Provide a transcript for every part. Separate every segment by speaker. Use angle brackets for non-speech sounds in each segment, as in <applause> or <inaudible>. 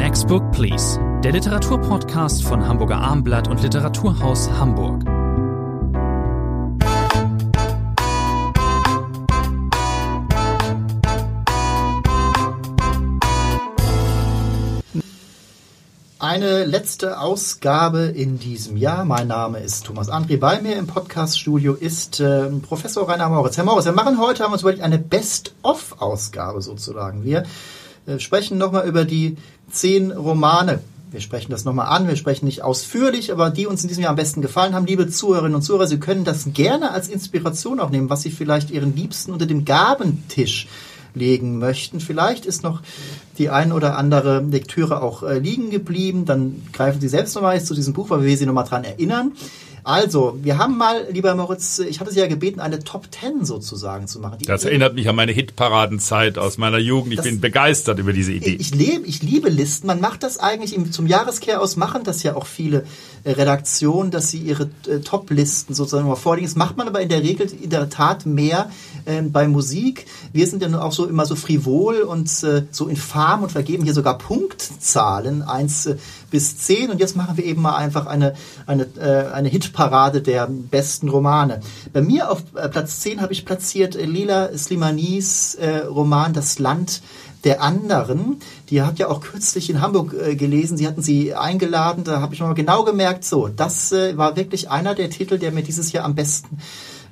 Speaker 1: Next Book Please, der Literaturpodcast von Hamburger Armblatt und Literaturhaus Hamburg.
Speaker 2: Eine letzte Ausgabe in diesem Jahr. Mein Name ist Thomas André. Bei mir im Podcaststudio ist äh, Professor Rainer Moritz. Herr Moritz, wir machen heute, haben wir uns überlegt, eine Best-of-Ausgabe sozusagen. Wir äh, sprechen nochmal über die zehn Romane. Wir sprechen das nochmal an, wir sprechen nicht ausführlich, aber die uns in diesem Jahr am besten gefallen haben. Liebe Zuhörerinnen und Zuhörer, Sie können das gerne als Inspiration auch nehmen, was Sie vielleicht Ihren Liebsten unter dem Gabentisch legen möchten. Vielleicht ist noch die ein oder andere Lektüre auch äh, liegen geblieben. Dann greifen Sie selbst nochmal zu diesem Buch, weil wir Sie nochmal dran erinnern. Also, wir haben mal, lieber Moritz, ich hatte Sie ja gebeten, eine Top Ten sozusagen zu machen.
Speaker 3: das erinnert mich an meine Hitparadenzeit aus meiner Jugend. Ich bin begeistert über diese Idee.
Speaker 2: Ich, lebe, ich liebe Listen. Man macht das eigentlich im, zum Jahreskehr aus, machen das ja auch viele äh, Redaktionen, dass sie ihre äh, Top-Listen sozusagen mal vorlegen. Das macht man aber in der Regel in der Tat mehr äh, bei Musik. Wir sind ja nur auch so immer so frivol und äh, so infam und vergeben hier sogar Punktzahlen, eins bis zehn. Und jetzt machen wir eben mal einfach eine, eine, äh, eine Hitparade der besten Romane. Bei mir auf äh, Platz zehn habe ich platziert äh, Lila Slimanis äh, Roman Das Land der anderen. Die habt ja auch kürzlich in Hamburg äh, gelesen. Sie hatten sie eingeladen. Da habe ich mal genau gemerkt, so, das äh, war wirklich einer der Titel, der mir dieses Jahr am besten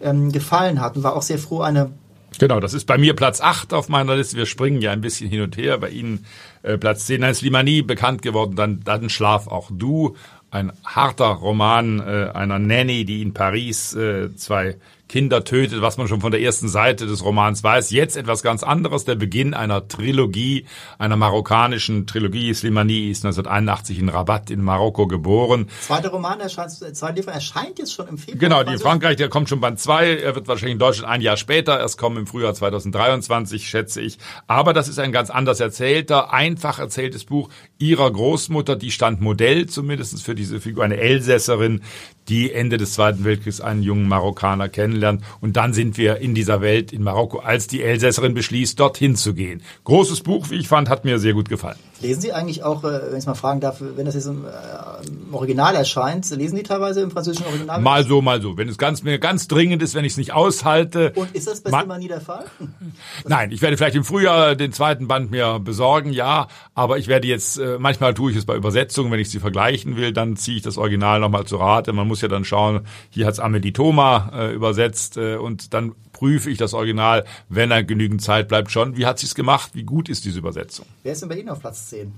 Speaker 2: ähm, gefallen hat und war auch sehr froh, eine
Speaker 3: Genau, das ist bei mir Platz 8 auf meiner Liste. Wir springen ja ein bisschen hin und her. Bei Ihnen äh, Platz 10. Dann ist Limani bekannt geworden. Dann, dann Schlaf auch du. Ein harter Roman äh, einer Nanny, die in Paris äh, zwei Kinder tötet, was man schon von der ersten Seite des Romans weiß. Jetzt etwas ganz anderes, der Beginn einer Trilogie, einer marokkanischen Trilogie. Slimani ist 1981 in Rabat in Marokko geboren.
Speaker 2: Zweiter Roman erscheint, zweite erscheint jetzt schon im Februar.
Speaker 3: Genau, die in Frankreich, der kommt schon Band 2. Er wird wahrscheinlich in Deutschland ein Jahr später erst kommen, im Frühjahr 2023, schätze ich. Aber das ist ein ganz anders erzählter, einfach erzähltes Buch ihrer Großmutter. Die stand Modell zumindest für diese Figur, eine Elsässerin, die Ende des Zweiten Weltkriegs einen jungen Marokkaner kennenlernt. Und dann sind wir in dieser Welt in Marokko, als die Elsässerin beschließt, dorthin zu gehen. Großes Buch, wie ich fand, hat mir sehr gut gefallen.
Speaker 2: Lesen Sie eigentlich auch, äh, wenn ich mal fragen darf, wenn das jetzt im, äh, Original erscheint, lesen Sie teilweise im französischen Original?
Speaker 3: Mal so, mal so. Wenn es ganz, mir ganz dringend ist, wenn ich es nicht aushalte.
Speaker 2: Und ist das bei immer nie der Fall? <laughs>
Speaker 3: Nein, ich werde vielleicht im Frühjahr den zweiten Band mir besorgen, ja. Aber ich werde jetzt, äh, manchmal tue ich es bei Übersetzungen, wenn ich sie vergleichen will, dann ziehe ich das Original nochmal zu Rate. Man muss ja dann schauen, hier hat's Amelie Thoma äh, übersetzt äh, und dann prüfe ich das Original, wenn dann genügend Zeit bleibt schon. Wie hat sie es gemacht? Wie gut ist diese Übersetzung?
Speaker 2: Wer ist denn bei Ihnen auf Platz 10?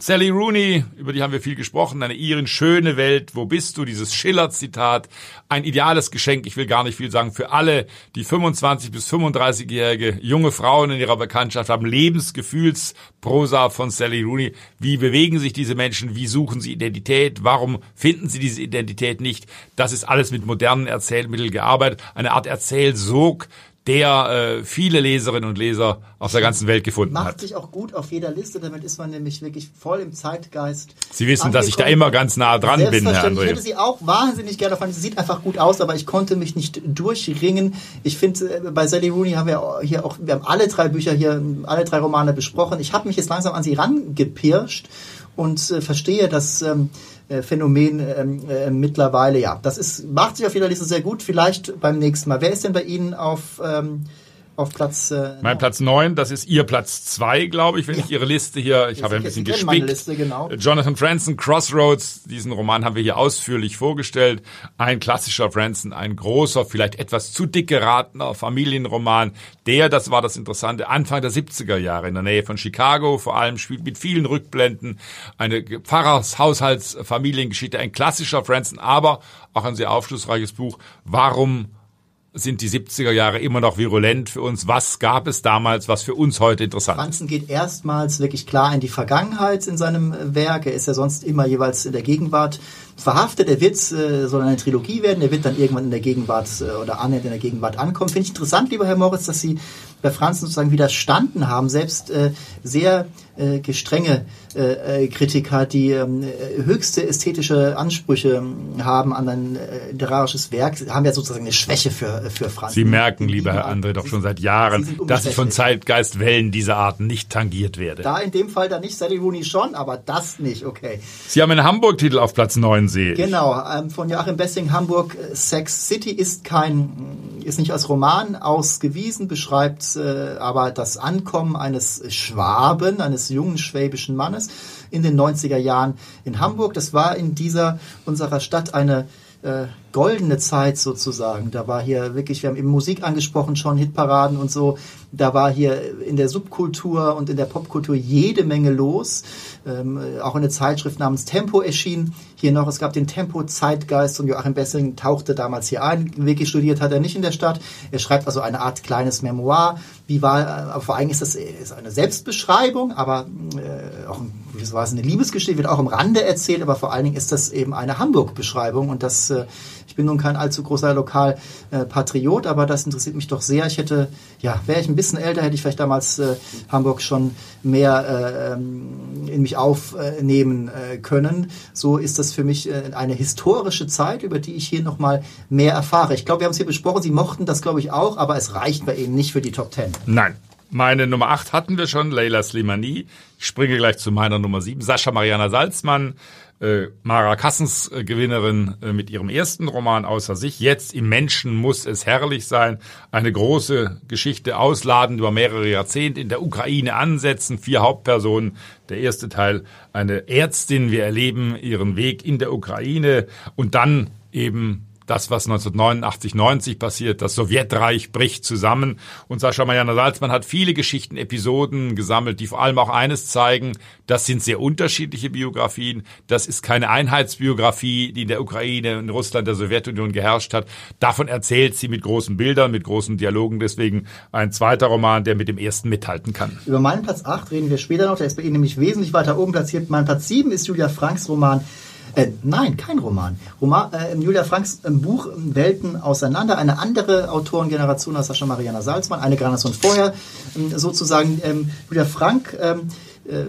Speaker 3: Sally Rooney, über die haben wir viel gesprochen, eine Iren schöne Welt, wo bist du? Dieses Schiller-Zitat, ein ideales Geschenk, ich will gar nicht viel sagen, für alle, die 25 bis 35-jährige junge Frauen in ihrer Bekanntschaft haben, Lebensgefühlsprosa von Sally Rooney. Wie bewegen sich diese Menschen? Wie suchen sie Identität? Warum finden sie diese Identität nicht? Das ist alles mit modernen Erzählmitteln gearbeitet, eine Art Erzählsog, der äh, viele Leserinnen und Leser auf der ganzen Welt gefunden
Speaker 2: Macht
Speaker 3: hat.
Speaker 2: Macht sich auch gut auf jeder Liste, damit ist man nämlich wirklich voll im Zeitgeist.
Speaker 3: Sie wissen, dass ich da immer ganz nah dran bin, Herr André.
Speaker 2: Ich hätte sie auch wahnsinnig gerne fand. Sie sieht einfach gut aus, aber ich konnte mich nicht durchringen. Ich finde, äh, bei Sally Rooney haben wir hier auch, wir haben alle drei Bücher hier, alle drei Romane besprochen. Ich habe mich jetzt langsam an sie rangepirscht und äh, verstehe, dass ähm, äh, Phänomen ähm, äh, mittlerweile. Ja, das ist, macht sich auf jeder Liste sehr gut. Vielleicht beim nächsten Mal. Wer ist denn bei Ihnen auf ähm, auf Platz. Äh,
Speaker 3: mein Platz neun, das ist Ihr Platz zwei, glaube ich, wenn ja. ich Ihre Liste hier, ich habe ein bisschen gespickt.
Speaker 2: Liste, genau.
Speaker 3: Jonathan Franzen, Crossroads, diesen Roman haben wir hier ausführlich vorgestellt. Ein klassischer Franzen, ein großer, vielleicht etwas zu dick geratener Familienroman, der, das war das Interessante, Anfang der 70er Jahre in der Nähe von Chicago, vor allem spielt mit vielen Rückblenden, eine Pfarrers, Haushalts, Familiengeschichte, ein klassischer Franzen, aber auch ein sehr aufschlussreiches Buch. Warum sind die 70er Jahre immer noch virulent für uns? Was gab es damals, was für uns heute interessant
Speaker 2: Franzen geht erstmals wirklich klar in die Vergangenheit in seinem Werk. Er ist ja sonst immer jeweils in der Gegenwart verhaftet. Er wird, äh, soll eine Trilogie werden. Er wird dann irgendwann in der Gegenwart äh, oder annähernd in der Gegenwart ankommen. Finde ich interessant, lieber Herr Moritz, dass Sie bei Franzen sozusagen widerstanden haben, selbst äh, sehr äh, gestrenge äh, äh, Kritiker, die ähm, höchste ästhetische Ansprüche ähm, haben an ein äh, literarisches Werk, haben ja sozusagen eine Schwäche für, für Franz.
Speaker 3: Sie merken, lieber Herr André, doch schon seit Jahren, dass ich von Zeitgeistwellen dieser Art nicht tangiert werde.
Speaker 2: Da in dem Fall dann nicht, Rooney schon, aber das nicht, okay.
Speaker 3: Sie haben einen Hamburg-Titel auf Platz 9, sehe
Speaker 2: ich. Genau, ähm, von Joachim Bessing, Hamburg, Sex City ist kein, ist nicht als Roman ausgewiesen, beschreibt äh, aber das Ankommen eines Schwaben, eines jungen schwäbischen Mannes in den 90er Jahren in Hamburg. Das war in dieser unserer Stadt eine äh, goldene Zeit sozusagen. Da war hier wirklich, wir haben eben Musik angesprochen, schon Hitparaden und so. Da war hier in der Subkultur und in der Popkultur jede Menge los. Ähm, auch eine Zeitschrift namens Tempo erschien hier noch. Es gab den Tempo-Zeitgeist und Joachim Bessing tauchte damals hier ein. Wiki studiert hat er nicht in der Stadt. Er schreibt also eine Art kleines Memoir. Wie war, äh, vor allem ist das ist eine Selbstbeschreibung, aber äh, auch war es eine Liebesgeschichte, wird auch am Rande erzählt, aber vor allen Dingen ist das eben eine Hamburg-Beschreibung und das äh, bin nun kein allzu großer Lokalpatriot, äh, aber das interessiert mich doch sehr. Ich hätte, ja, wäre ich ein bisschen älter, hätte ich vielleicht damals äh, Hamburg schon mehr äh, ähm, in mich aufnehmen äh, können. So ist das für mich äh, eine historische Zeit, über die ich hier nochmal mehr erfahre. Ich glaube, wir haben es hier besprochen, Sie mochten das, glaube ich, auch, aber es reicht bei Ihnen nicht für die Top Ten.
Speaker 3: Nein. Meine Nummer 8 hatten wir schon, Leila Slimani. Ich springe gleich zu meiner Nummer 7, Sascha Mariana Salzmann äh, Mara Kassens äh, Gewinnerin äh, mit ihrem ersten Roman außer sich. Jetzt im Menschen muss es herrlich sein. Eine große Geschichte ausladend über mehrere Jahrzehnte in der Ukraine ansetzen. Vier Hauptpersonen. Der erste Teil eine Ärztin. Wir erleben ihren Weg in der Ukraine und dann eben das, was 1989, 90 passiert, das Sowjetreich bricht zusammen. Und Sascha Mariana Salzmann hat viele Geschichten, Episoden gesammelt, die vor allem auch eines zeigen, das sind sehr unterschiedliche Biografien. Das ist keine Einheitsbiografie, die in der Ukraine, in Russland, der Sowjetunion geherrscht hat. Davon erzählt sie mit großen Bildern, mit großen Dialogen. Deswegen ein zweiter Roman, der mit dem ersten mithalten kann.
Speaker 2: Über meinen Platz 8 reden wir später noch. Der ist bei Ihnen nämlich wesentlich weiter oben platziert. Mein Platz 7 ist Julia Franks Roman äh, nein, kein Roman. Roman äh, Julia Franks äh, Buch Welten auseinander. Eine andere Autorengeneration als Sascha Mariana Salzmann, eine Generation vorher ähm, sozusagen. Ähm, Julia Frank ähm, äh,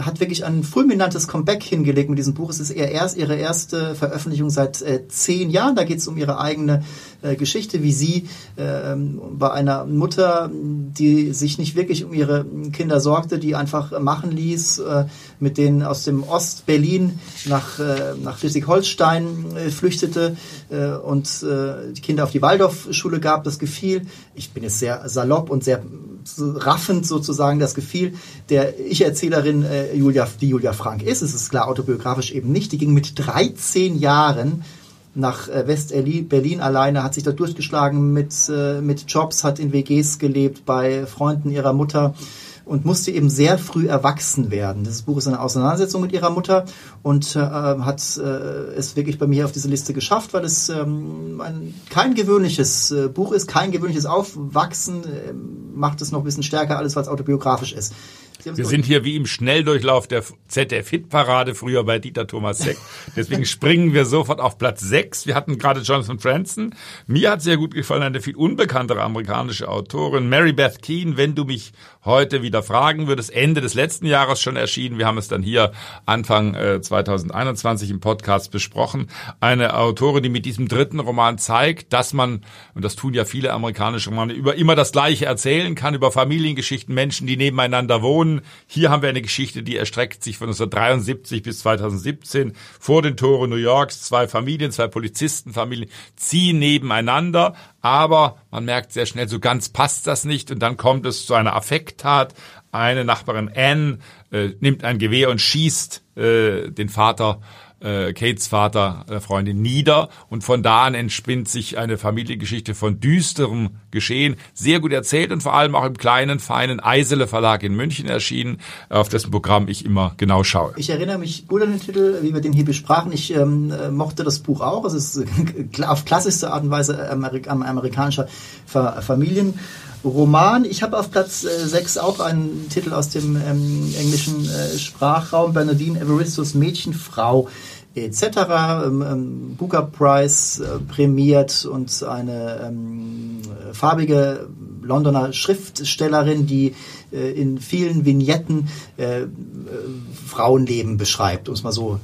Speaker 2: hat wirklich ein fulminantes Comeback hingelegt mit diesem Buch. Es ist ihr erst, ihre erste Veröffentlichung seit äh, zehn Jahren. Da geht es um ihre eigene äh, Geschichte, wie sie äh, bei einer Mutter, die sich nicht wirklich um ihre Kinder sorgte, die einfach machen ließ, äh, mit denen aus dem Ost-Berlin nach, äh, nach Schleswig-Holstein äh, flüchtete und die Kinder auf die Waldorfschule gab. Das gefiel, ich bin jetzt sehr salopp und sehr raffend sozusagen, das gefiel der Ich-Erzählerin äh, Julia, die Julia Frank ist. Es ist klar autobiografisch eben nicht. Die ging mit 13 Jahren nach äh, West-Berlin alleine, hat sich da durchgeschlagen mit, äh, mit Jobs, hat in WGs gelebt, bei Freunden ihrer Mutter und musste eben sehr früh erwachsen werden. Das Buch ist eine Auseinandersetzung mit ihrer Mutter und äh, hat äh, es wirklich bei mir auf diese Liste geschafft, weil es ähm, ein, kein gewöhnliches äh, Buch ist, kein gewöhnliches Aufwachsen, äh, macht es noch ein bisschen stärker, alles was autobiografisch ist.
Speaker 3: Wir sind hier wie im Schnelldurchlauf der ZDF-Hit-Parade früher bei Dieter Thomas Seck. Deswegen springen wir sofort auf Platz 6. Wir hatten gerade Jonathan Franzen. Mir hat sehr gut gefallen eine viel unbekanntere amerikanische Autorin, Mary Beth Keane, wenn du mich heute wieder fragen würdest. Ende des letzten Jahres schon erschienen. Wir haben es dann hier Anfang äh, 2021 im Podcast besprochen. Eine Autorin, die mit diesem dritten Roman zeigt, dass man, und das tun ja viele amerikanische Romane, über immer das Gleiche erzählen kann, über Familiengeschichten, Menschen, die nebeneinander wohnen. Hier haben wir eine Geschichte, die erstreckt sich von 1973 bis 2017 vor den Toren New Yorks. Zwei Familien, zwei Polizistenfamilien ziehen nebeneinander, aber man merkt sehr schnell, so ganz passt das nicht und dann kommt es zu einer Affekttat. Eine Nachbarin Anne äh, nimmt ein Gewehr und schießt äh, den Vater äh, Kates Vater, äh, Freundin, nieder. Und von da an entspinnt sich eine Familiengeschichte von düsterem Geschehen. Sehr gut erzählt und vor allem auch im kleinen, feinen Eisele Verlag in München erschienen, auf dessen Programm ich immer genau schaue.
Speaker 2: Ich erinnere mich gut an den Titel, wie wir den hier besprachen. Ich ähm, mochte das Buch auch. Es ist <laughs> auf klassischste Art und Weise Amerik amerikanischer Familien. Roman. Ich habe auf Platz äh, 6 auch einen Titel aus dem ähm, englischen äh, Sprachraum, Bernadine Evaristos Mädchenfrau etc. Ähm, ähm, Booker Prize äh, prämiert und eine ähm, farbige Londoner Schriftstellerin, die äh, in vielen Vignetten äh, äh, Frauenleben beschreibt, um es mal so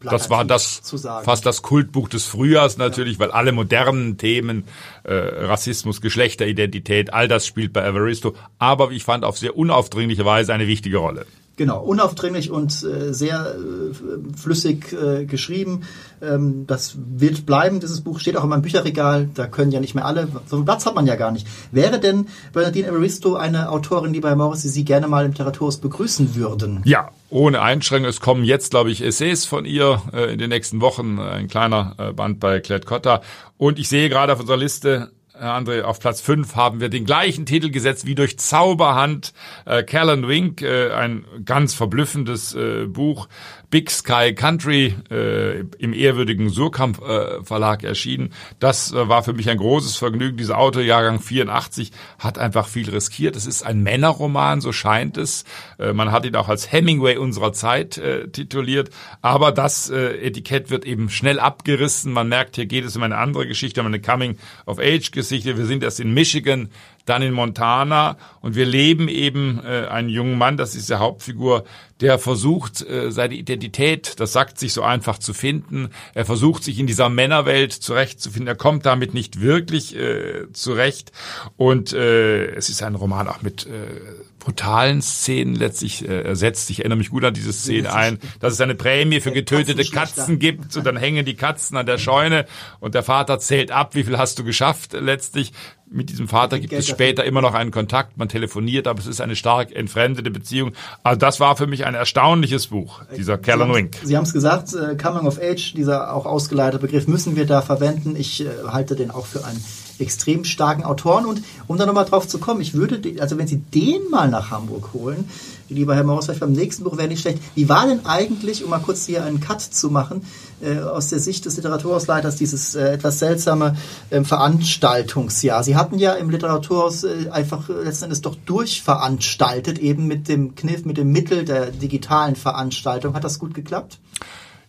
Speaker 3: das war das fast das Kultbuch des Frühjahrs natürlich, ja. weil alle modernen Themen, äh, Rassismus, Geschlechteridentität, all das spielt bei Evaristo, aber ich fand, auf sehr unaufdringliche Weise eine wichtige Rolle.
Speaker 2: Genau, unaufdringlich und äh, sehr äh, flüssig äh, geschrieben. Ähm, das wird bleiben, dieses Buch steht auch in meinem Bücherregal. Da können ja nicht mehr alle, so einen Platz hat man ja gar nicht. Wäre denn Bernadine Evaristo eine Autorin, die bei Morris Sie gerne mal im Literaturhaus begrüßen würden?
Speaker 3: Ja, ohne Einschränkung. Es kommen jetzt, glaube ich, Essays von ihr äh, in den nächsten Wochen, ein kleiner äh, Band bei Claire Cotta. Und ich sehe gerade auf unserer Liste André, auf Platz 5 haben wir den gleichen Titel gesetzt wie durch Zauberhand. Äh, Callan Wink, äh, ein ganz verblüffendes äh, Buch Big Sky Country äh, im ehrwürdigen Surkamp äh, Verlag erschienen. Das äh, war für mich ein großes Vergnügen. Dieser Autojahrgang 84 hat einfach viel riskiert. Es ist ein Männerroman, so scheint es. Äh, man hat ihn auch als Hemingway unserer Zeit äh, tituliert. Aber das äh, Etikett wird eben schnell abgerissen. Man merkt, hier geht es um eine andere Geschichte, um eine Coming-of-Age-Geschichte. Wir sind erst in Michigan dann in Montana und wir leben eben äh, einen jungen Mann, das ist der Hauptfigur, der versucht, äh, seine Identität, das sagt sich so einfach zu finden. Er versucht, sich in dieser Männerwelt zurechtzufinden. Er kommt damit nicht wirklich äh, zurecht. Und äh, es ist ein Roman auch mit äh, brutalen Szenen letztlich äh, ersetzt. Ich erinnere mich gut an diese Szene ein, dass es eine Prämie für getötete Katzen gibt und dann hängen die Katzen an der Scheune und der Vater zählt ab, wie viel hast du geschafft letztlich. Mit diesem Vater gibt es später immer noch einen Kontakt, man telefoniert, aber es ist eine stark entfremdete Beziehung. Also das war für mich ein erstaunliches Buch, dieser Callan Wink.
Speaker 2: Sie haben es gesagt, äh, Coming of Age, dieser auch ausgeleitete Begriff, müssen wir da verwenden. Ich äh, halte den auch für einen extrem starken Autoren. Und um da nochmal drauf zu kommen, ich würde, also wenn Sie den mal nach Hamburg holen, lieber Herr Maus, vielleicht beim nächsten Buch wäre nicht schlecht. Wie war denn eigentlich, um mal kurz hier einen Cut zu machen, äh, aus der Sicht des Literaturhausleiters dieses äh, etwas seltsame äh, Veranstaltungsjahr? Sie hatten ja im Literaturhaus äh, einfach äh, letzten Endes doch durchveranstaltet, eben mit dem Kniff, mit dem Mittel der digitalen Veranstaltung. Hat das gut geklappt?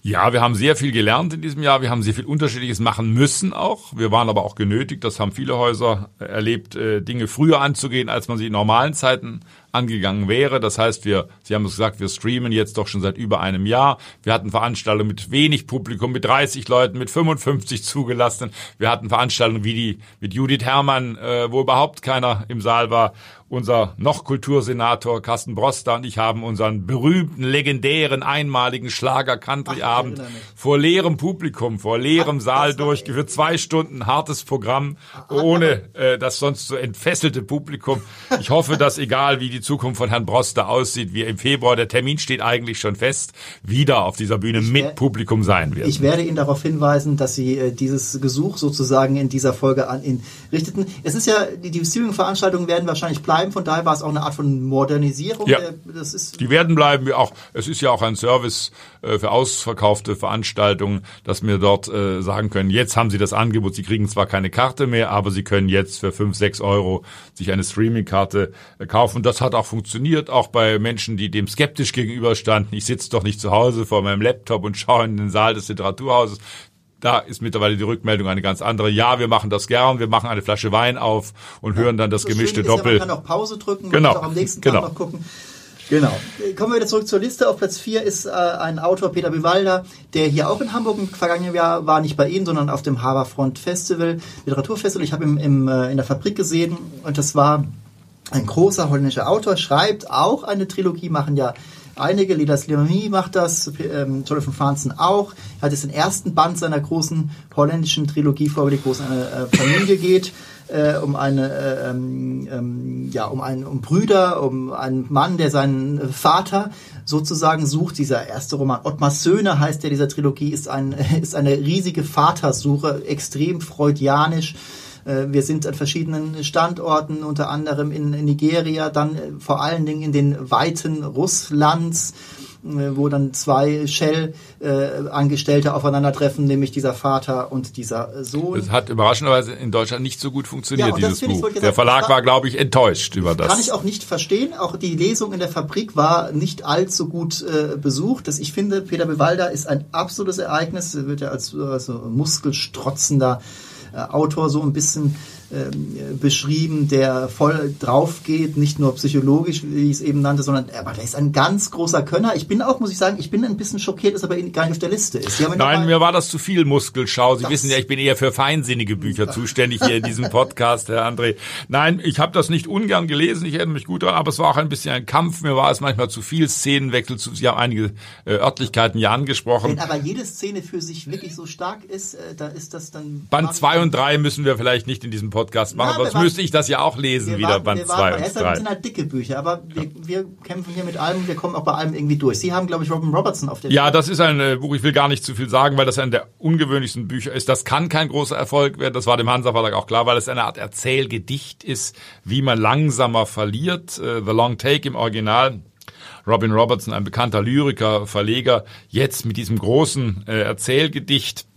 Speaker 3: Ja, wir haben sehr viel gelernt in diesem Jahr. Wir haben sehr viel Unterschiedliches machen müssen auch. Wir waren aber auch genötigt, das haben viele Häuser erlebt, äh, Dinge früher anzugehen, als man sie in normalen Zeiten angegangen wäre. Das heißt, wir, Sie haben es gesagt, wir streamen jetzt doch schon seit über einem Jahr. Wir hatten Veranstaltungen mit wenig Publikum, mit 30 Leuten, mit 55 zugelassenen. Wir hatten Veranstaltungen wie die mit Judith Herrmann, äh, wo überhaupt keiner im Saal war. Unser noch Kultursenator Carsten Broster und ich haben unseren berühmten, legendären, einmaligen Schlager-Country-Abend vor leerem Publikum, vor leerem Saal durchgeführt. Zwei Stunden hartes Programm, ohne äh, das sonst so entfesselte Publikum. Ich hoffe, dass egal wie die die Zukunft von Herrn Broster aussieht, wie im Februar, der Termin steht eigentlich schon fest, wieder auf dieser Bühne ich mit Publikum sein wird.
Speaker 2: Ich werde Ihnen darauf hinweisen, dass Sie äh, dieses Gesuch sozusagen in dieser Folge an ihn richteten. Es ist ja, die, die Streaming-Veranstaltungen werden wahrscheinlich bleiben, von daher war es auch eine Art von Modernisierung.
Speaker 3: Ja, das ist die werden bleiben. Auch, es ist ja auch ein Service äh, für ausverkaufte Veranstaltungen, dass wir dort äh, sagen können, jetzt haben Sie das Angebot, Sie kriegen zwar keine Karte mehr, aber Sie können jetzt für fünf, sechs Euro sich eine Streaming-Karte äh, kaufen. Das hat hat auch funktioniert, auch bei Menschen, die dem skeptisch gegenüberstanden. Ich sitze doch nicht zu Hause vor meinem Laptop und <laughs> schaue in den Saal des Literaturhauses. Da ist mittlerweile die Rückmeldung eine ganz andere. Ja, wir machen das gern, wir machen eine Flasche Wein auf und hören dann das, das gemischte Doppel. Ja,
Speaker 2: man kann auch Pause drücken
Speaker 3: genau.
Speaker 2: und auch am nächsten Tag
Speaker 3: genau.
Speaker 2: noch gucken. Genau. Kommen wir wieder zurück zur Liste. Auf Platz 4 ist äh, ein Autor, Peter Bivalda, der hier auch in Hamburg im vergangenen Jahr war, nicht bei Ihnen, sondern auf dem Haberfront Festival, Literaturfestival. Ich habe ihn im, äh, in der Fabrik gesehen und das war ein großer holländischer Autor, schreibt auch eine Trilogie, machen ja einige. Lidas Leonie macht das, ähm, Jonathan Franzen auch. Er hat jetzt den ersten Band seiner großen holländischen Trilogie vorgelegt, wo es eine äh, Familie geht, äh, um eine, äh, ähm, ähm, ja, um einen, um Brüder, um einen Mann, der seinen Vater sozusagen sucht. Dieser erste Roman, Ottmar Söhne heißt der dieser Trilogie, ist ein, <laughs> ist eine riesige Vatersuche, extrem freudianisch wir sind an verschiedenen Standorten, unter anderem in Nigeria, dann äh, vor allen Dingen in den Weiten Russlands äh, wo dann zwei Shell-Angestellte aufeinandertreffen, nämlich dieser Vater und dieser Sohn.
Speaker 3: Es hat überraschenderweise in Deutschland nicht so gut funktioniert, ja, dieses Buch. Gesagt, der Verlag war, glaube ich, enttäuscht über das.
Speaker 2: Kann ich auch nicht verstehen. Auch die Lesung in der Fabrik war nicht allzu gut äh, besucht. Das, ich finde, Peter Bewalda ist ein absolutes Ereignis. Er wird ja als also muskelstrotzender äh, Autor so ein bisschen beschrieben, der voll drauf geht, nicht nur psychologisch, wie ich es eben nannte, sondern aber der ist ein ganz großer Könner. Ich bin auch, muss ich sagen, ich bin ein bisschen schockiert, dass er aber gar nicht auf der Liste ist.
Speaker 3: Nein, mir war das zu viel Muskelschau. Sie wissen ja, ich bin eher für feinsinnige Bücher zuständig hier in diesem Podcast, Herr André. Nein, ich habe das nicht ungern gelesen, ich erinnere mich gut daran, aber es war auch ein bisschen ein Kampf. Mir war es manchmal zu viel Szenenwechsel, zu, Sie haben einige äh, Örtlichkeiten ja angesprochen.
Speaker 2: Wenn aber jede Szene für sich wirklich so stark ist, äh, da ist das dann...
Speaker 3: Band zwei und drei müssen wir vielleicht nicht in diesem Podcast machen, Na, sonst müsste ich das ja auch lesen, wieder warten, Band 2 und 3.
Speaker 2: Das sind halt dicke Bücher, aber wir, wir, kämpfen hier mit allem, wir kommen auch bei allem irgendwie durch. Sie haben, glaube ich, Robin Robertson auf der
Speaker 3: Ja, Liste. das ist ein äh, Buch, ich will gar nicht zu viel sagen, weil das ein der ungewöhnlichsten Bücher ist. Das kann kein großer Erfolg werden, das war dem Hansa Verlag auch klar, weil es eine Art Erzählgedicht ist, wie man langsamer verliert. Uh, The Long Take im Original. Robin Robertson, ein bekannter Lyriker, Verleger, jetzt mit diesem großen äh, Erzählgedicht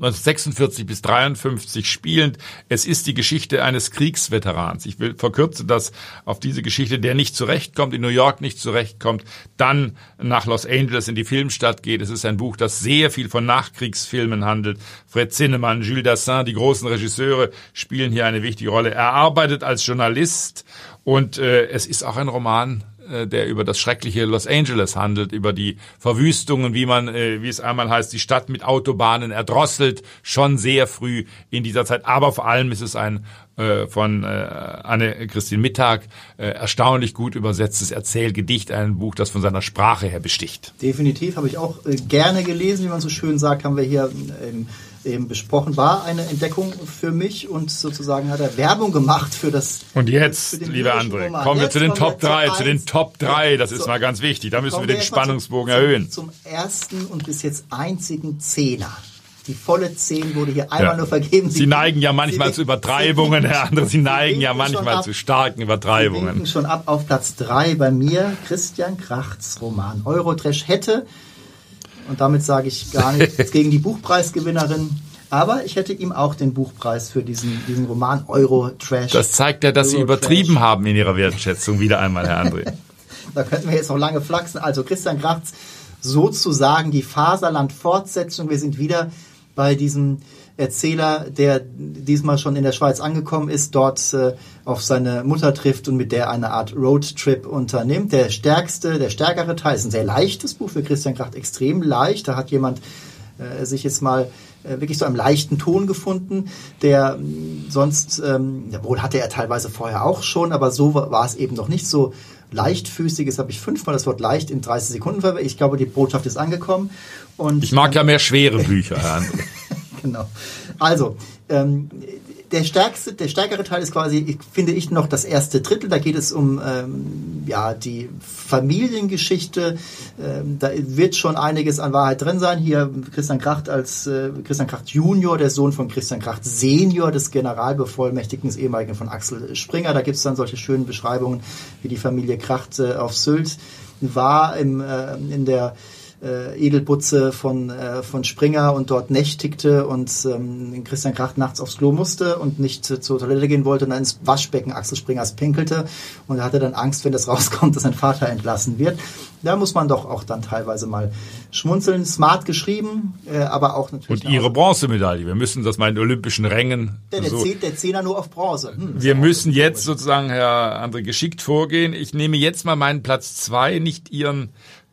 Speaker 3: 1946 bis 53 spielend. Es ist die Geschichte eines Kriegsveterans. Ich will verkürze das auf diese Geschichte, der nicht zurechtkommt, in New York nicht zurechtkommt, dann nach Los Angeles in die Filmstadt geht. Es ist ein Buch, das sehr viel von Nachkriegsfilmen handelt. Fred Zinnemann, Jules Dassin, die großen Regisseure spielen hier eine wichtige Rolle. Er arbeitet als Journalist und äh, es ist auch ein Roman äh, der über das schreckliche Los Angeles handelt, über die Verwüstungen, wie man, äh, wie es einmal heißt, die Stadt mit Autobahnen erdrosselt, schon sehr früh in dieser Zeit. Aber vor allem ist es ein äh, von Anne-Christine Mittag erstaunlich gut übersetztes Erzählgedicht, ein Buch, das von seiner Sprache her besticht.
Speaker 2: Definitiv, habe ich auch gerne gelesen, wie man so schön sagt, haben wir hier im eben besprochen, war eine Entdeckung für mich und sozusagen hat er Werbung gemacht für das.
Speaker 3: Und jetzt, lieber André, Roman. kommen wir jetzt zu den Top 3, zu, zu den Top 3, das ist so, mal ganz wichtig, da müssen wir den Spannungsbogen
Speaker 2: zum,
Speaker 3: erhöhen.
Speaker 2: Zum, ersten und bis jetzt einzigen Zehner. Die volle 10 wurde hier einmal ja. nur vergeben.
Speaker 3: Sie, Sie neigen ja manchmal zu Übertreibungen, Herr André. Sie neigen ja manchmal ab, zu starken Übertreibungen.
Speaker 2: Sie schon ab auf Platz 3 bei mir Christian Krachts Roman Eurotrash hätte und damit sage ich gar <laughs> nichts gegen die Buchpreisgewinnerin. Aber ich hätte ihm auch den Buchpreis für diesen, diesen Roman Euro Trash.
Speaker 3: Das zeigt ja, dass Euro Sie übertrieben Trash. haben in Ihrer Wertschätzung. Wieder einmal, Herr André. <laughs>
Speaker 2: da könnten wir jetzt noch lange flachsen. Also Christian Krachts, sozusagen die Faserland-Fortsetzung. Wir sind wieder bei diesem Erzähler, der diesmal schon in der Schweiz angekommen ist, dort äh, auf seine Mutter trifft und mit der eine Art Roadtrip unternimmt. Der stärkste, der stärkere Teil ist ein sehr leichtes Buch für Christian Kracht, extrem leicht. Da hat jemand äh, sich jetzt mal äh, wirklich so einem leichten Ton gefunden, der äh, sonst, ähm, wohl hatte er teilweise vorher auch schon, aber so war es eben noch nicht so leichtfüßig. Jetzt habe ich fünfmal das Wort leicht in 30 Sekunden verwendet. Ich glaube, die Botschaft ist angekommen.
Speaker 3: Und, ich mag ja mehr schwere <laughs> Bücher, Herr André.
Speaker 2: genau. Also, ähm, der stärkste, der stärkere Teil ist quasi, finde ich, noch das erste Drittel. Da geht es um ähm, ja die Familiengeschichte. Ähm, da wird schon einiges an Wahrheit drin sein. Hier Christian Kracht als äh, Christian Kracht Junior, der Sohn von Christian Kracht Senior, des Generalbevollmächtigten des ehemaligen von Axel Springer. Da gibt es dann solche schönen Beschreibungen, wie die Familie Kracht äh, auf Sylt war im, äh, in der äh, Edelputze von, äh, von Springer und dort nächtigte und ähm, Christian Kracht nachts aufs Klo musste und nicht äh, zur Toilette gehen wollte und dann ins Waschbecken Axel Springers pinkelte und er hatte dann Angst, wenn das <laughs> rauskommt, dass sein Vater entlassen wird. Da muss man doch auch dann teilweise mal schmunzeln. Smart geschrieben, äh, aber auch natürlich.
Speaker 3: Und ihre Bronzemedaille. Wir müssen das mal in olympischen Rängen.
Speaker 2: Der, der, so. zählt, der Zehner nur auf Bronze.
Speaker 3: Hm, wir müssen jetzt sozusagen, Herr André, geschickt vorgehen. Ich nehme jetzt mal meinen Platz zwei, nicht Ihren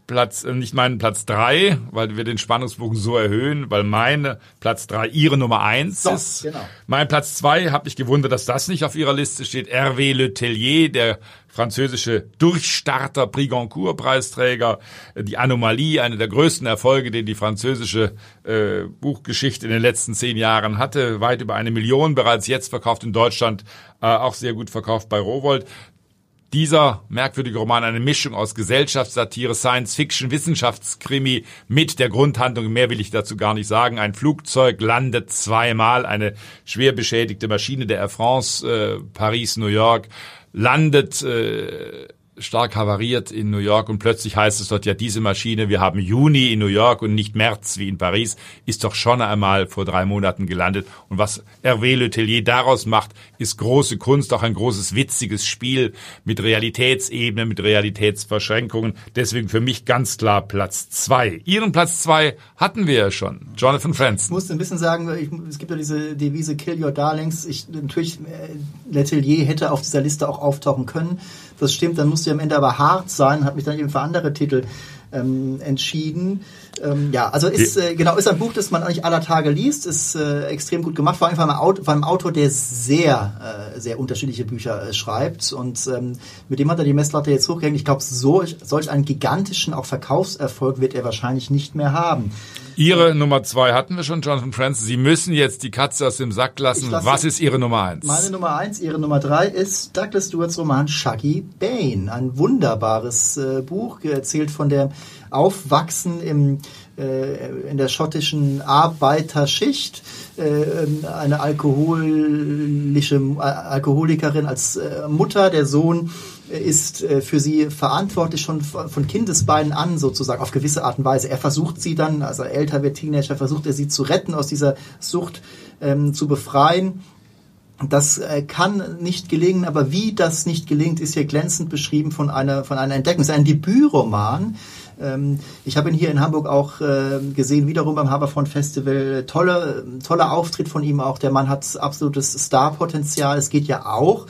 Speaker 3: Platz, äh, nicht meinen Platz drei, weil wir den Spannungsbogen so erhöhen, weil meine Platz drei ihre Nummer eins so, ist. Genau. Mein Platz zwei habe ich gewundert, dass das nicht auf ihrer Liste steht. Hervé Le Tellier, der französische Durchstarter, Prigoncourt-Preisträger, die Anomalie, eine der größten Erfolge, den die französische äh, Buchgeschichte in den letzten zehn Jahren hatte. Weit über eine Million bereits jetzt verkauft in Deutschland, äh, auch sehr gut verkauft bei Rowold. Dieser merkwürdige Roman eine Mischung aus Gesellschaftssatire, Science-Fiction, Wissenschaftskrimi mit der Grundhandlung, mehr will ich dazu gar nicht sagen. Ein Flugzeug landet zweimal, eine schwer beschädigte Maschine der Air France, äh, Paris, New York, landet äh, stark havariert in New York und plötzlich heißt es dort ja, diese Maschine, wir haben Juni in New York und nicht März wie in Paris, ist doch schon einmal vor drei Monaten gelandet. Und was Hervé Letellier daraus macht, ist große Kunst, auch ein großes witziges Spiel mit Realitätsebene, mit Realitätsverschränkungen. Deswegen für mich ganz klar Platz zwei. Ihren Platz zwei hatten wir ja schon, Jonathan Franzen.
Speaker 2: Ich muss ein bisschen sagen, ich, es gibt ja diese Devise Kill Your Darlings. Ich, natürlich, äh, Letellier hätte auf dieser Liste auch auftauchen können. Das stimmt, dann musste ich am Ende aber hart sein, hat mich dann eben für andere Titel ähm, entschieden. Ähm, ja, also ist äh, genau ist ein Buch, das man eigentlich aller Tage liest, ist äh, extrem gut gemacht, vor allem von einem, Autor, von einem Autor, der sehr äh, sehr unterschiedliche Bücher äh, schreibt und ähm, mit dem hat er die Messlatte jetzt hochgehängt. Ich glaube, so solch einen gigantischen auch Verkaufserfolg wird er wahrscheinlich nicht mehr haben.
Speaker 3: Ihre Nummer zwei hatten wir schon, Jonathan Francis. Sie müssen jetzt die Katze aus dem Sack lassen. Lasse Was ist Ihre Nummer eins?
Speaker 2: Meine Nummer eins, Ihre Nummer drei ist Douglas Stewarts Roman Shaggy Bane. Ein wunderbares äh, Buch, erzählt von der Aufwachsen im, äh, in der schottischen Arbeiterschicht. Äh, eine alkoholische äh, Alkoholikerin als äh, Mutter, der Sohn ist äh, für sie verantwortlich schon von Kindesbeinen an sozusagen auf gewisse Art und Weise. Er versucht sie dann, also älter wird Teenager, versucht er sie zu retten, aus dieser Sucht ähm, zu befreien. Das äh, kann nicht gelingen, aber wie das nicht gelingt, ist hier glänzend beschrieben von einer, von einer Entdeckung. Es ist ein Debütroman. Ähm, ich habe ihn hier in Hamburg auch äh, gesehen, wiederum beim Haberfront Festival. Tolle, toller Auftritt von ihm auch. Der Mann hat absolutes Starpotenzial. Es geht ja auch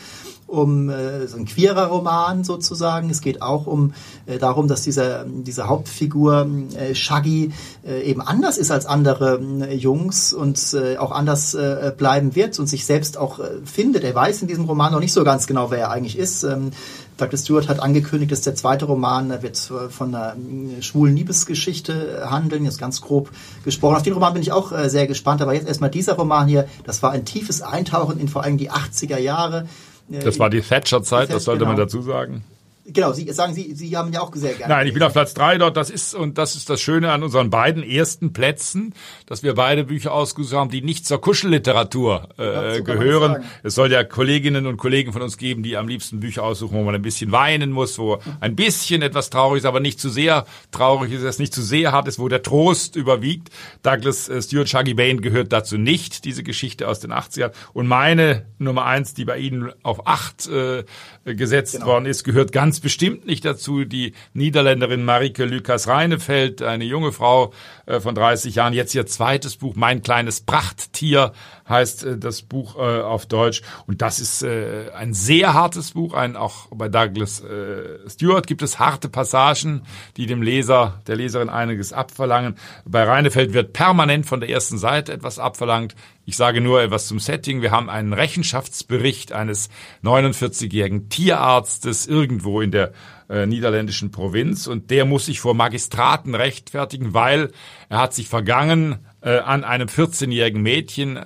Speaker 2: um äh, so ein queerer Roman sozusagen. Es geht auch um äh, darum, dass dieser diese Hauptfigur äh, Shaggy äh, eben anders ist als andere äh, Jungs und äh, auch anders äh, bleiben wird und sich selbst auch äh, findet. Er weiß in diesem Roman noch nicht so ganz genau, wer er eigentlich ist. Ähm, Dr. Stewart hat angekündigt, dass der zweite Roman der wird äh, von einer äh, schwulen Liebesgeschichte handeln, jetzt ganz grob gesprochen. Auf den Roman bin ich auch äh, sehr gespannt, aber jetzt erstmal dieser Roman hier, das war ein tiefes Eintauchen in vor allem die 80er Jahre.
Speaker 3: Das war die Thatcher-Zeit, das sollte genau. man dazu sagen.
Speaker 2: Genau, Sie sagen Sie, Sie haben ja auch sehr gerne.
Speaker 3: Nein, ich bin auf Platz drei dort. Das ist und das ist das Schöne an unseren beiden ersten Plätzen, dass wir beide Bücher ausgesucht haben, die nicht zur Kuschelliteratur äh, ja, gehören. Es soll ja Kolleginnen und Kollegen von uns geben, die am liebsten Bücher aussuchen, wo man ein bisschen weinen muss, wo ein bisschen etwas traurig ist, aber nicht zu sehr traurig ist, es nicht zu sehr hart ist, wo der Trost überwiegt. Douglas äh, Stuart Shaggy Bain gehört dazu nicht, diese Geschichte aus den 80ern. Und meine Nummer eins, die bei Ihnen auf acht äh, gesetzt genau. worden ist, gehört ganz bestimmt nicht dazu. Die Niederländerin Marike Lukas Reinefeld, eine junge Frau von 30 Jahren, jetzt ihr zweites Buch, Mein kleines Prachttier heißt äh, das Buch äh, auf Deutsch. Und das ist äh, ein sehr hartes Buch. Ein, auch bei Douglas äh, Stewart gibt es harte Passagen, die dem Leser, der Leserin einiges abverlangen. Bei Reinefeld wird permanent von der ersten Seite etwas abverlangt. Ich sage nur etwas zum Setting. Wir haben einen Rechenschaftsbericht eines 49-jährigen Tierarztes irgendwo in der äh, niederländischen Provinz. Und der muss sich vor Magistraten rechtfertigen, weil er hat sich vergangen äh, an einem 14-jährigen Mädchen,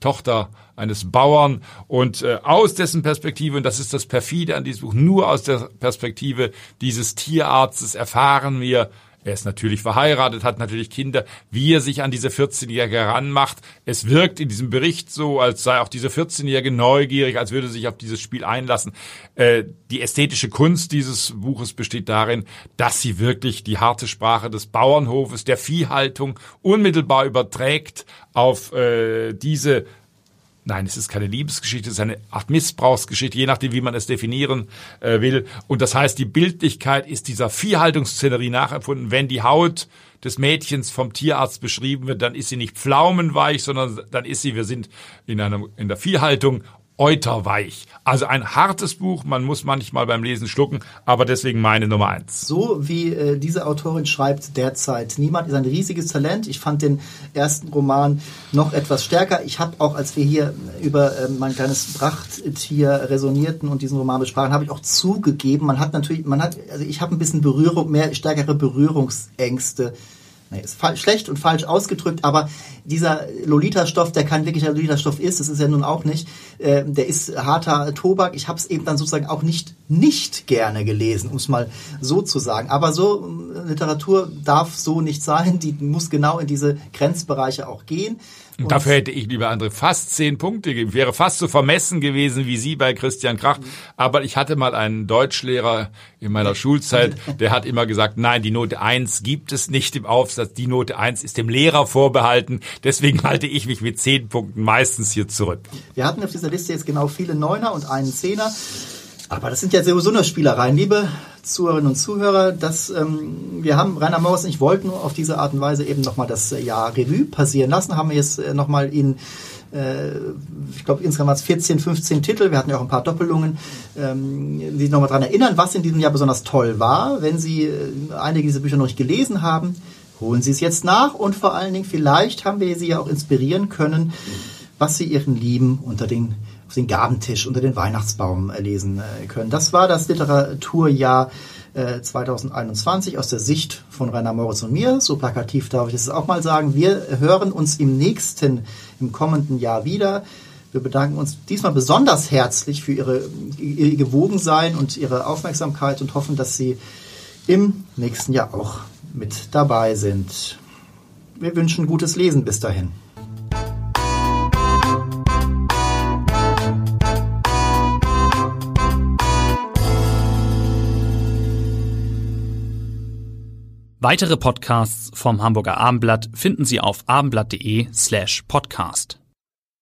Speaker 3: Tochter eines Bauern. Und äh, aus dessen Perspektive, und das ist das perfide an diesem Buch, nur aus der Perspektive dieses Tierarztes erfahren wir, er ist natürlich verheiratet, hat natürlich Kinder, wie er sich an diese 14-Jährige heranmacht. Es wirkt in diesem Bericht so, als sei auch diese 14-Jährige neugierig, als würde sich auf dieses Spiel einlassen. Äh, die ästhetische Kunst dieses Buches besteht darin, dass sie wirklich die harte Sprache des Bauernhofes, der Viehhaltung unmittelbar überträgt auf äh, diese Nein, es ist keine Liebesgeschichte, es ist eine Art Missbrauchsgeschichte, je nachdem, wie man es definieren äh, will. Und das heißt, die Bildlichkeit ist dieser Viehhaltungsszenerie nachempfunden. Wenn die Haut des Mädchens vom Tierarzt beschrieben wird, dann ist sie nicht pflaumenweich, sondern dann ist sie, wir sind in, einer, in der Viehhaltung Euterweich. Also ein hartes Buch, man muss manchmal beim Lesen schlucken, aber deswegen meine Nummer eins.
Speaker 2: So wie äh, diese Autorin schreibt derzeit. Niemand ist ein riesiges Talent. Ich fand den ersten Roman noch etwas stärker. Ich habe auch, als wir hier über äh, mein kleines Prachttier resonierten und diesen Roman besprachen, habe ich auch zugegeben, man hat natürlich, man hat, also ich habe ein bisschen Berührung, mehr stärkere Berührungsängste nee, ist schlecht und falsch ausgedrückt, aber dieser Lolita-Stoff, der kein wirklicher Lolita-Stoff ist, das ist ja nun auch nicht, äh, der ist harter Tobak. Ich habe es eben dann sozusagen auch nicht nicht gerne gelesen, um es mal so zu sagen. Aber so äh, Literatur darf so nicht sein, die muss genau in diese Grenzbereiche auch gehen.
Speaker 3: Und dafür hätte ich, lieber André, fast zehn Punkte gegeben. Wäre fast so vermessen gewesen wie Sie bei Christian Krach. Aber ich hatte mal einen Deutschlehrer in meiner <laughs> Schulzeit, der hat immer gesagt, nein, die Note eins gibt es nicht im Aufsatz. Die Note eins ist dem Lehrer vorbehalten. Deswegen halte ich mich mit zehn Punkten meistens hier zurück.
Speaker 2: Wir hatten auf dieser Liste jetzt genau viele Neuner und einen Zehner. Aber das sind ja sowieso nur Spielereien. Liebe Zuhörerinnen und Zuhörer, das, ähm, wir haben, Rainer Maus und ich wollten auf diese Art und Weise eben nochmal das Jahr Revue passieren lassen, haben wir jetzt äh, nochmal in äh, ich glaube insgesamt waren es 14, 15 Titel, wir hatten ja auch ein paar Doppelungen, ähm, die nochmal daran erinnern, was in diesem Jahr besonders toll war. Wenn Sie äh, einige dieser Bücher noch nicht gelesen haben, holen Sie es jetzt nach und vor allen Dingen, vielleicht haben wir Sie ja auch inspirieren können, was Sie Ihren Lieben unter den auf den Gabentisch unter den Weihnachtsbaum äh, lesen äh, können. Das war das Literaturjahr 2021 äh, aus der Sicht von Rainer Moritz und mir. So plakativ darf ich es auch mal sagen. Wir hören uns im nächsten, im kommenden Jahr wieder. Wir bedanken uns diesmal besonders herzlich für Ihre, Ihr Gewogensein und Ihre Aufmerksamkeit und hoffen, dass Sie im nächsten Jahr auch mit dabei sind. Wir wünschen gutes Lesen bis dahin.
Speaker 1: Weitere Podcasts vom Hamburger Abendblatt finden Sie auf abendblatt.de slash podcast.